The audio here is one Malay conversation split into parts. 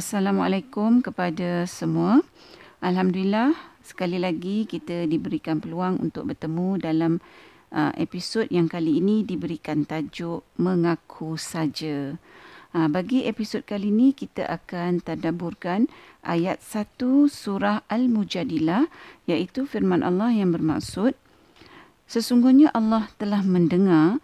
Assalamualaikum kepada semua. Alhamdulillah sekali lagi kita diberikan peluang untuk bertemu dalam uh, episod yang kali ini diberikan tajuk Mengaku Saja. Uh, bagi episod kali ini kita akan tadaburkan ayat 1 surah Al-Mujadilah iaitu firman Allah yang bermaksud Sesungguhnya Allah telah mendengar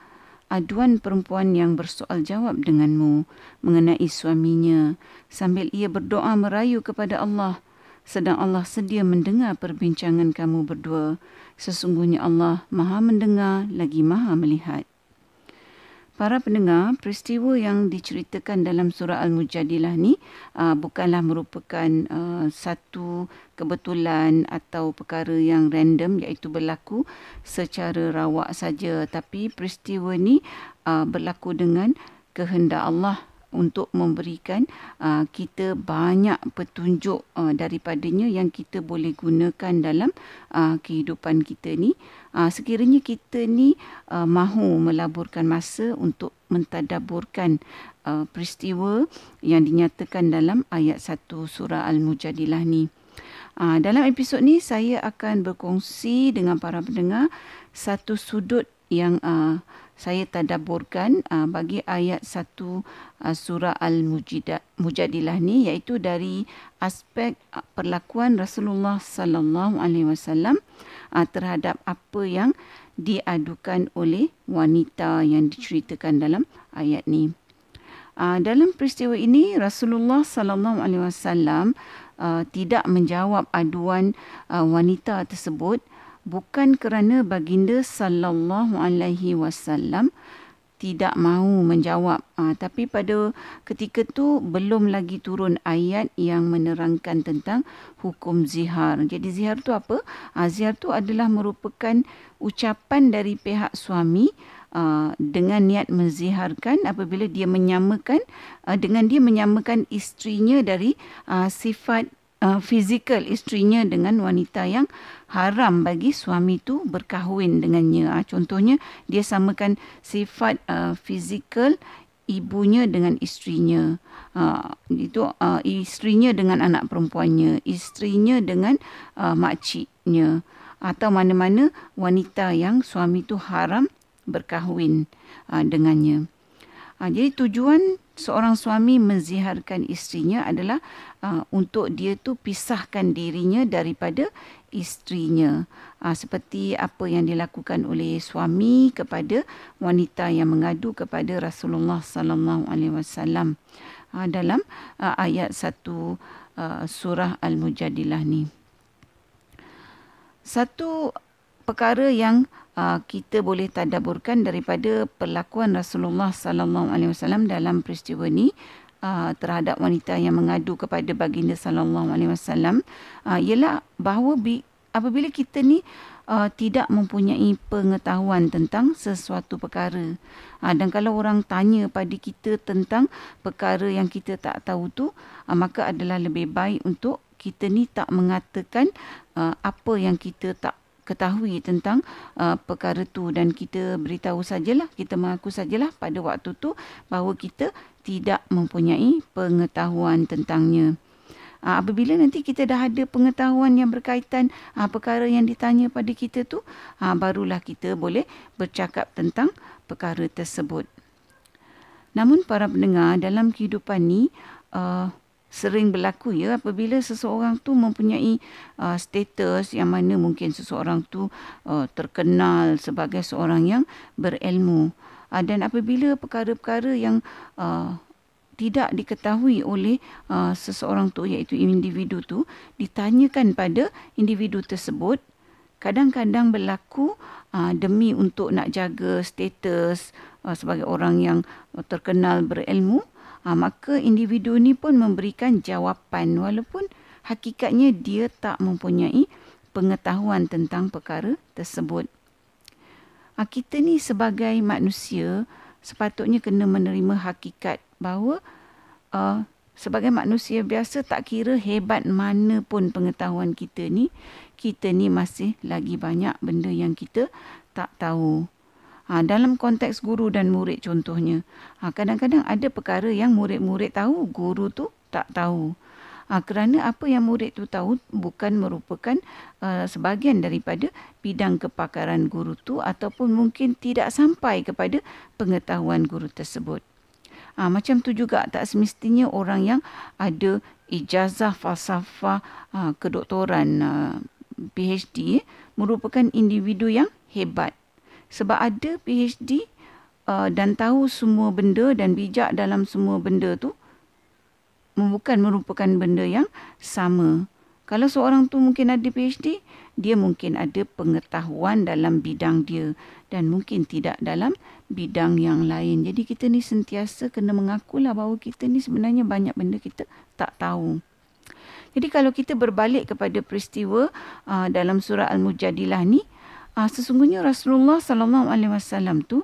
aduan perempuan yang bersoal jawab denganmu mengenai suaminya sambil ia berdoa merayu kepada Allah. Sedang Allah sedia mendengar perbincangan kamu berdua sesungguhnya Allah Maha mendengar lagi Maha melihat Para pendengar, peristiwa yang diceritakan dalam surah Al-Mujadilah ni uh, bukanlah merupakan uh, satu kebetulan atau perkara yang random iaitu berlaku secara rawak saja. Tapi peristiwa ni uh, berlaku dengan kehendak Allah untuk memberikan uh, kita banyak petunjuk uh, daripadanya yang kita boleh gunakan dalam uh, kehidupan kita ni. Uh, sekiranya kita ni uh, mahu melaburkan masa untuk mentadaburkan uh, peristiwa yang dinyatakan dalam ayat 1 surah al-mujadilah ni. Uh, dalam episod ni saya akan berkongsi dengan para pendengar satu sudut yang uh, saya tadaburkan uh, bagi ayat satu uh, surah Al-Mujadilah ni iaitu dari aspek uh, perlakuan Rasulullah sallallahu alaihi wasallam terhadap apa yang diadukan oleh wanita yang diceritakan dalam ayat ni. Uh, dalam peristiwa ini Rasulullah sallallahu alaihi wasallam uh, tidak menjawab aduan uh, wanita tersebut bukan kerana baginda sallallahu alaihi wasallam tidak mahu menjawab ha, tapi pada ketika tu belum lagi turun ayat yang menerangkan tentang hukum zihar. Jadi zihar tu apa? Ha, zihar tu adalah merupakan ucapan dari pihak suami uh, dengan niat menziharkan apabila dia menyamakan uh, dengan dia menyamakan isterinya dari uh, sifat uh, fizikal isterinya dengan wanita yang haram bagi suami tu berkahwin dengannya. Uh, contohnya dia samakan sifat uh, fizikal ibunya dengan isterinya. Uh, itu uh, isterinya dengan anak perempuannya, isterinya dengan uh, makciknya atau mana-mana wanita yang suami tu haram berkahwin uh, dengannya. Uh, jadi tujuan seorang suami menziharkan isterinya adalah uh, untuk dia tu pisahkan dirinya daripada isterinya. Uh, seperti apa yang dilakukan oleh suami kepada wanita yang mengadu kepada Rasulullah sallallahu alaihi wasallam uh, dalam uh, ayat satu uh, surah al-mujadilah ni. Satu perkara yang uh, kita boleh tadaburkan daripada perlakuan Rasulullah sallallahu alaihi wasallam dalam peristiwa ini uh, terhadap wanita yang mengadu kepada baginda sallallahu alaihi wasallam. Uh, ialah bahawa bi- apabila kita ni uh, tidak mempunyai pengetahuan tentang sesuatu perkara. Uh, dan kalau orang tanya pada kita tentang perkara yang kita tak tahu tu uh, maka adalah lebih baik untuk kita ni tak mengatakan uh, apa yang kita tak ketahui tentang uh, perkara tu dan kita beritahu sajalah kita mengaku sajalah pada waktu tu bahawa kita tidak mempunyai pengetahuan tentangnya. Uh, apabila nanti kita dah ada pengetahuan yang berkaitan uh, perkara yang ditanya pada kita tu uh, barulah kita boleh bercakap tentang perkara tersebut. Namun para pendengar dalam kehidupan ni uh, sering berlaku ya apabila seseorang tu mempunyai uh, status yang mana mungkin seseorang tu uh, terkenal sebagai seorang yang berilmu. Uh, dan apabila perkara-perkara yang uh, tidak diketahui oleh uh, seseorang tu iaitu individu tu ditanyakan pada individu tersebut kadang-kadang berlaku uh, demi untuk nak jaga status uh, sebagai orang yang terkenal berilmu ha, maka individu ni pun memberikan jawapan walaupun hakikatnya dia tak mempunyai pengetahuan tentang perkara tersebut. Ha, kita ni sebagai manusia sepatutnya kena menerima hakikat bahawa uh, sebagai manusia biasa tak kira hebat mana pun pengetahuan kita ni, kita ni masih lagi banyak benda yang kita tak tahu. Ha, dalam konteks guru dan murid contohnya. Ha, kadang-kadang ada perkara yang murid-murid tahu, guru tu tak tahu. Ha, kerana apa yang murid tu tahu bukan merupakan uh, sebahagian daripada bidang kepakaran guru tu ataupun mungkin tidak sampai kepada pengetahuan guru tersebut. Ha, macam tu juga tak semestinya orang yang ada ijazah falsafah ha, kedoktoran uh, PhD merupakan individu yang hebat. Sebab ada PhD uh, dan tahu semua benda dan bijak dalam semua benda tu bukan merupakan benda yang sama. Kalau seorang tu mungkin ada PhD, dia mungkin ada pengetahuan dalam bidang dia dan mungkin tidak dalam bidang yang lain. Jadi kita ni sentiasa kena mengakulah bahawa kita ni sebenarnya banyak benda kita tak tahu. Jadi kalau kita berbalik kepada peristiwa uh, dalam surah Al-Mujadilah ni, uh, sesungguhnya Rasulullah sallallahu alaihi wasallam tu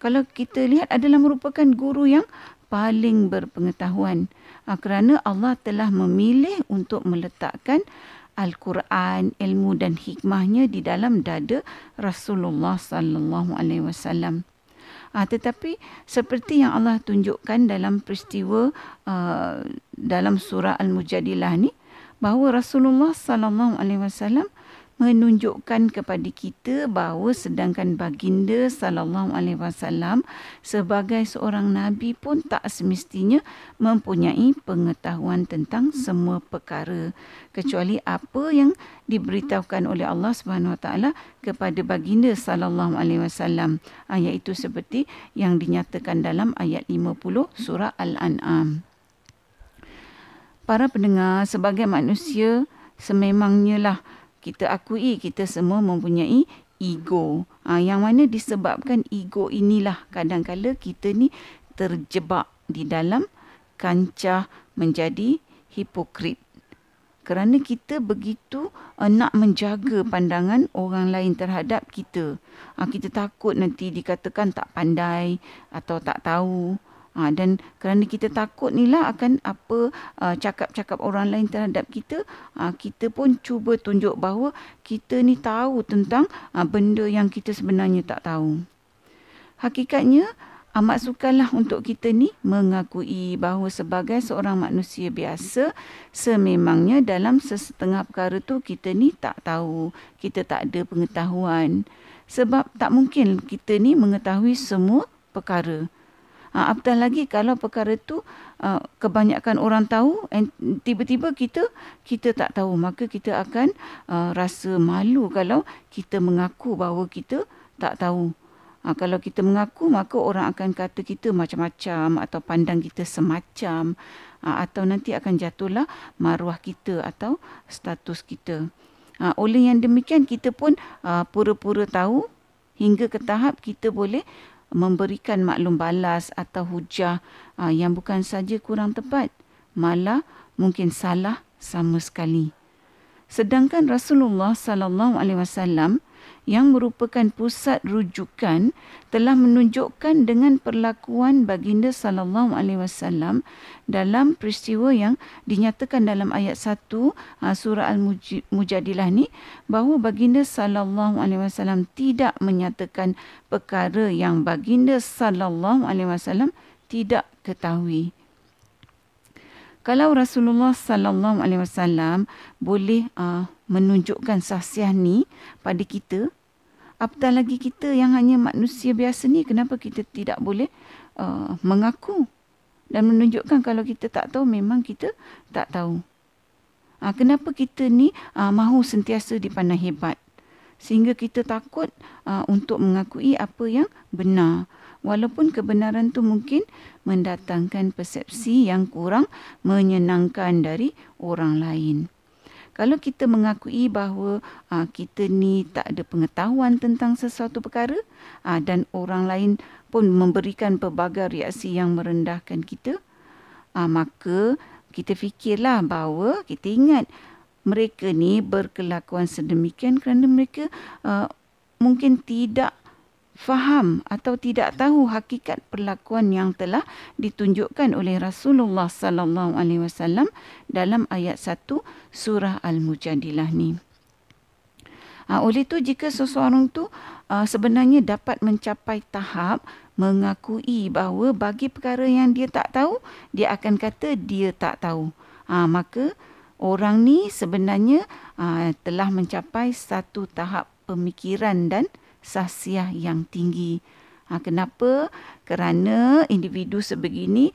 kalau kita lihat adalah merupakan guru yang paling berpengetahuan uh, kerana Allah telah memilih untuk meletakkan Al-Quran, ilmu dan hikmahnya di dalam dada Rasulullah sallallahu alaihi wasallam. Uh, tetapi seperti yang Allah tunjukkan dalam peristiwa uh, dalam surah Al-Mujadilah ni bahawa Rasulullah sallallahu alaihi wasallam menunjukkan kepada kita bahawa sedangkan baginda sallallahu alaihi wasallam sebagai seorang nabi pun tak semestinya mempunyai pengetahuan tentang semua perkara. Kecuali apa yang diberitahukan oleh Allah Subhanahu wa taala kepada baginda sallallahu alaihi wasallam ah, iaitu seperti yang dinyatakan dalam ayat 50 surah al-an'am. Para pendengar sebagai manusia sememangnya lah kita akui kita semua mempunyai ego. Ha, yang mana disebabkan ego inilah kadang-kala kita ni terjebak di dalam kancah menjadi hipokrit. Kerana kita begitu uh, nak menjaga pandangan orang lain terhadap kita. Ha, kita takut nanti dikatakan tak pandai atau tak tahu. Ha, dan kerana kita takut ni lah akan apa uh, cakap-cakap orang lain terhadap kita, uh, kita pun cuba tunjuk bahawa kita ni tahu tentang uh, benda yang kita sebenarnya tak tahu. Hakikatnya, amat sukarlah untuk kita ni mengakui bahawa sebagai seorang manusia biasa, sememangnya dalam sesetengah perkara tu kita ni tak tahu, kita tak ada pengetahuan. Sebab tak mungkin kita ni mengetahui semua perkara. Uh, apatah lagi kalau perkara itu uh, kebanyakan orang tahu and tiba-tiba kita kita tak tahu maka kita akan uh, rasa malu kalau kita mengaku bahawa kita tak tahu. Uh, kalau kita mengaku maka orang akan kata kita macam-macam atau pandang kita semacam uh, atau nanti akan jatuhlah maruah kita atau status kita. Uh, oleh yang demikian kita pun uh, pura-pura tahu hingga ke tahap kita boleh memberikan maklum balas atau hujah uh, yang bukan saja kurang tepat malah mungkin salah sama sekali. Sedangkan Rasulullah sallallahu alaihi wasallam yang merupakan pusat rujukan telah menunjukkan dengan perlakuan baginda sallallahu alaihi wasallam dalam peristiwa yang dinyatakan dalam ayat 1 ha, surah al-mujadilah ni bahawa baginda sallallahu alaihi wasallam tidak menyatakan perkara yang baginda sallallahu alaihi wasallam tidak ketahui kalau Rasulullah sallallahu alaihi wasallam boleh uh, menunjukkan sahsiah ni pada kita apatah lagi kita yang hanya manusia biasa ni kenapa kita tidak boleh uh, mengaku dan menunjukkan kalau kita tak tahu memang kita tak tahu? Uh, kenapa kita ni uh, mahu sentiasa dipandang hebat sehingga kita takut uh, untuk mengakui apa yang benar. Walaupun kebenaran tu mungkin mendatangkan persepsi yang kurang menyenangkan dari orang lain. Kalau kita mengakui bahawa uh, kita ni tak ada pengetahuan tentang sesuatu perkara uh, dan orang lain pun memberikan pelbagai reaksi yang merendahkan kita uh, maka kita fikirlah bahawa kita ingat mereka ni berkelakuan sedemikian kerana mereka uh, mungkin tidak faham atau tidak tahu hakikat perlakuan yang telah ditunjukkan oleh Rasulullah sallallahu alaihi wasallam dalam ayat 1 surah Al-Mujadilah ni. Ha, oleh itu jika seseorang tu uh, sebenarnya dapat mencapai tahap mengakui bahawa bagi perkara yang dia tak tahu, dia akan kata dia tak tahu. Ha, maka orang ni sebenarnya ha, telah mencapai satu tahap pemikiran dan sahsiah yang tinggi. Ha, kenapa? Kerana individu sebegini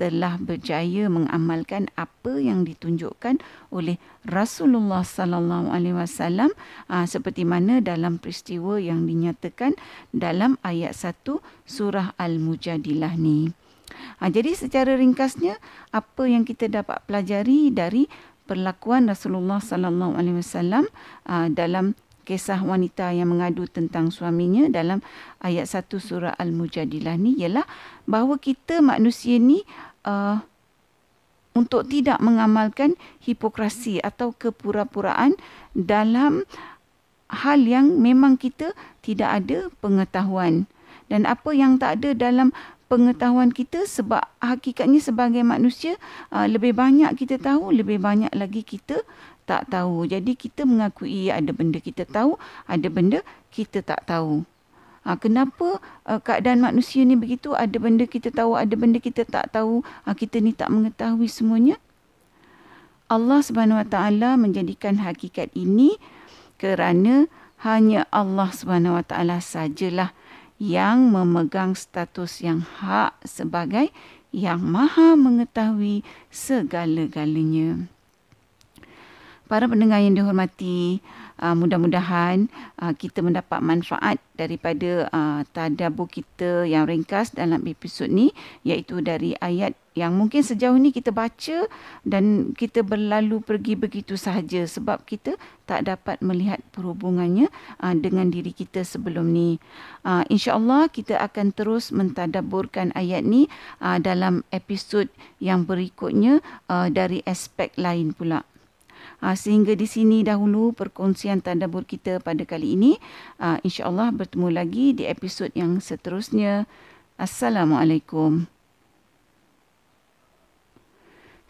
telah berjaya mengamalkan apa yang ditunjukkan oleh Rasulullah sallallahu alaihi wasallam ah, seperti mana dalam peristiwa yang dinyatakan dalam ayat 1 surah Al-Mujadilah ni. Ha, jadi secara ringkasnya apa yang kita dapat pelajari dari perlakuan Rasulullah sallallahu alaihi wasallam ah, dalam kisah wanita yang mengadu tentang suaminya dalam ayat 1 surah Al-Mujadilah ni ialah bahawa kita manusia ni uh, untuk tidak mengamalkan hipokrasi atau kepura-puraan dalam hal yang memang kita tidak ada pengetahuan. Dan apa yang tak ada dalam pengetahuan kita sebab hakikatnya sebagai manusia uh, lebih banyak kita tahu lebih banyak lagi kita tak tahu. Jadi kita mengakui ada benda kita tahu, ada benda kita tak tahu. Ha, kenapa uh, keadaan manusia ni begitu? Ada benda kita tahu, ada benda kita tak tahu. Ha, kita ni tak mengetahui semuanya. Allah Subhanahu Wa Taala menjadikan hakikat ini kerana hanya Allah Subhanahu Wa Taala sajalah yang memegang status yang hak sebagai yang maha mengetahui segala-galanya. Para pendengar yang dihormati, uh, mudah-mudahan uh, kita mendapat manfaat daripada uh, tadabbur kita yang ringkas dalam episod ni iaitu dari ayat yang mungkin sejauh ni kita baca dan kita berlalu pergi begitu sahaja sebab kita tak dapat melihat perhubungannya uh, dengan diri kita sebelum ni. Uh, InsyaAllah kita akan terus mentadaburkan ayat ni uh, dalam episod yang berikutnya uh, dari aspek lain pula. Uh, sehingga di sini dahulu perkongsian tadabbur kita pada kali ini. Uh, InsyaAllah bertemu lagi di episod yang seterusnya. Assalamualaikum.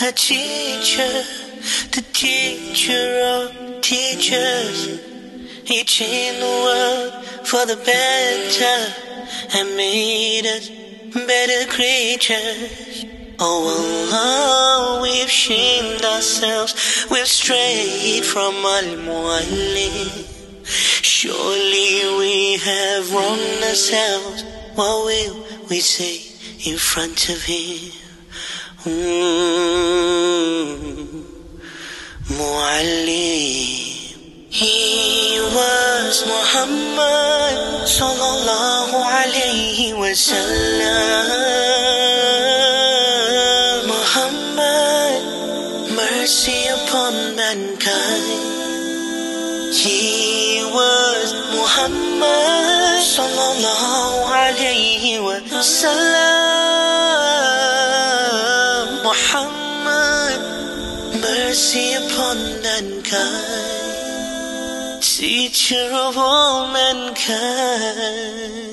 a teacher, the teacher of teachers. He changed the world for the better and made us better creatures. Oh, Allah, we've shamed ourselves, we've strayed from Al-Mu'allim. Surely we have wronged ourselves. What will we say in front of Him? Hmm. He was Muhammad wa sallam. Muhammad, mercy upon mankind. He was Muhammad sallallahu alayhi wa sallam. Mankind, teacher of all mankind.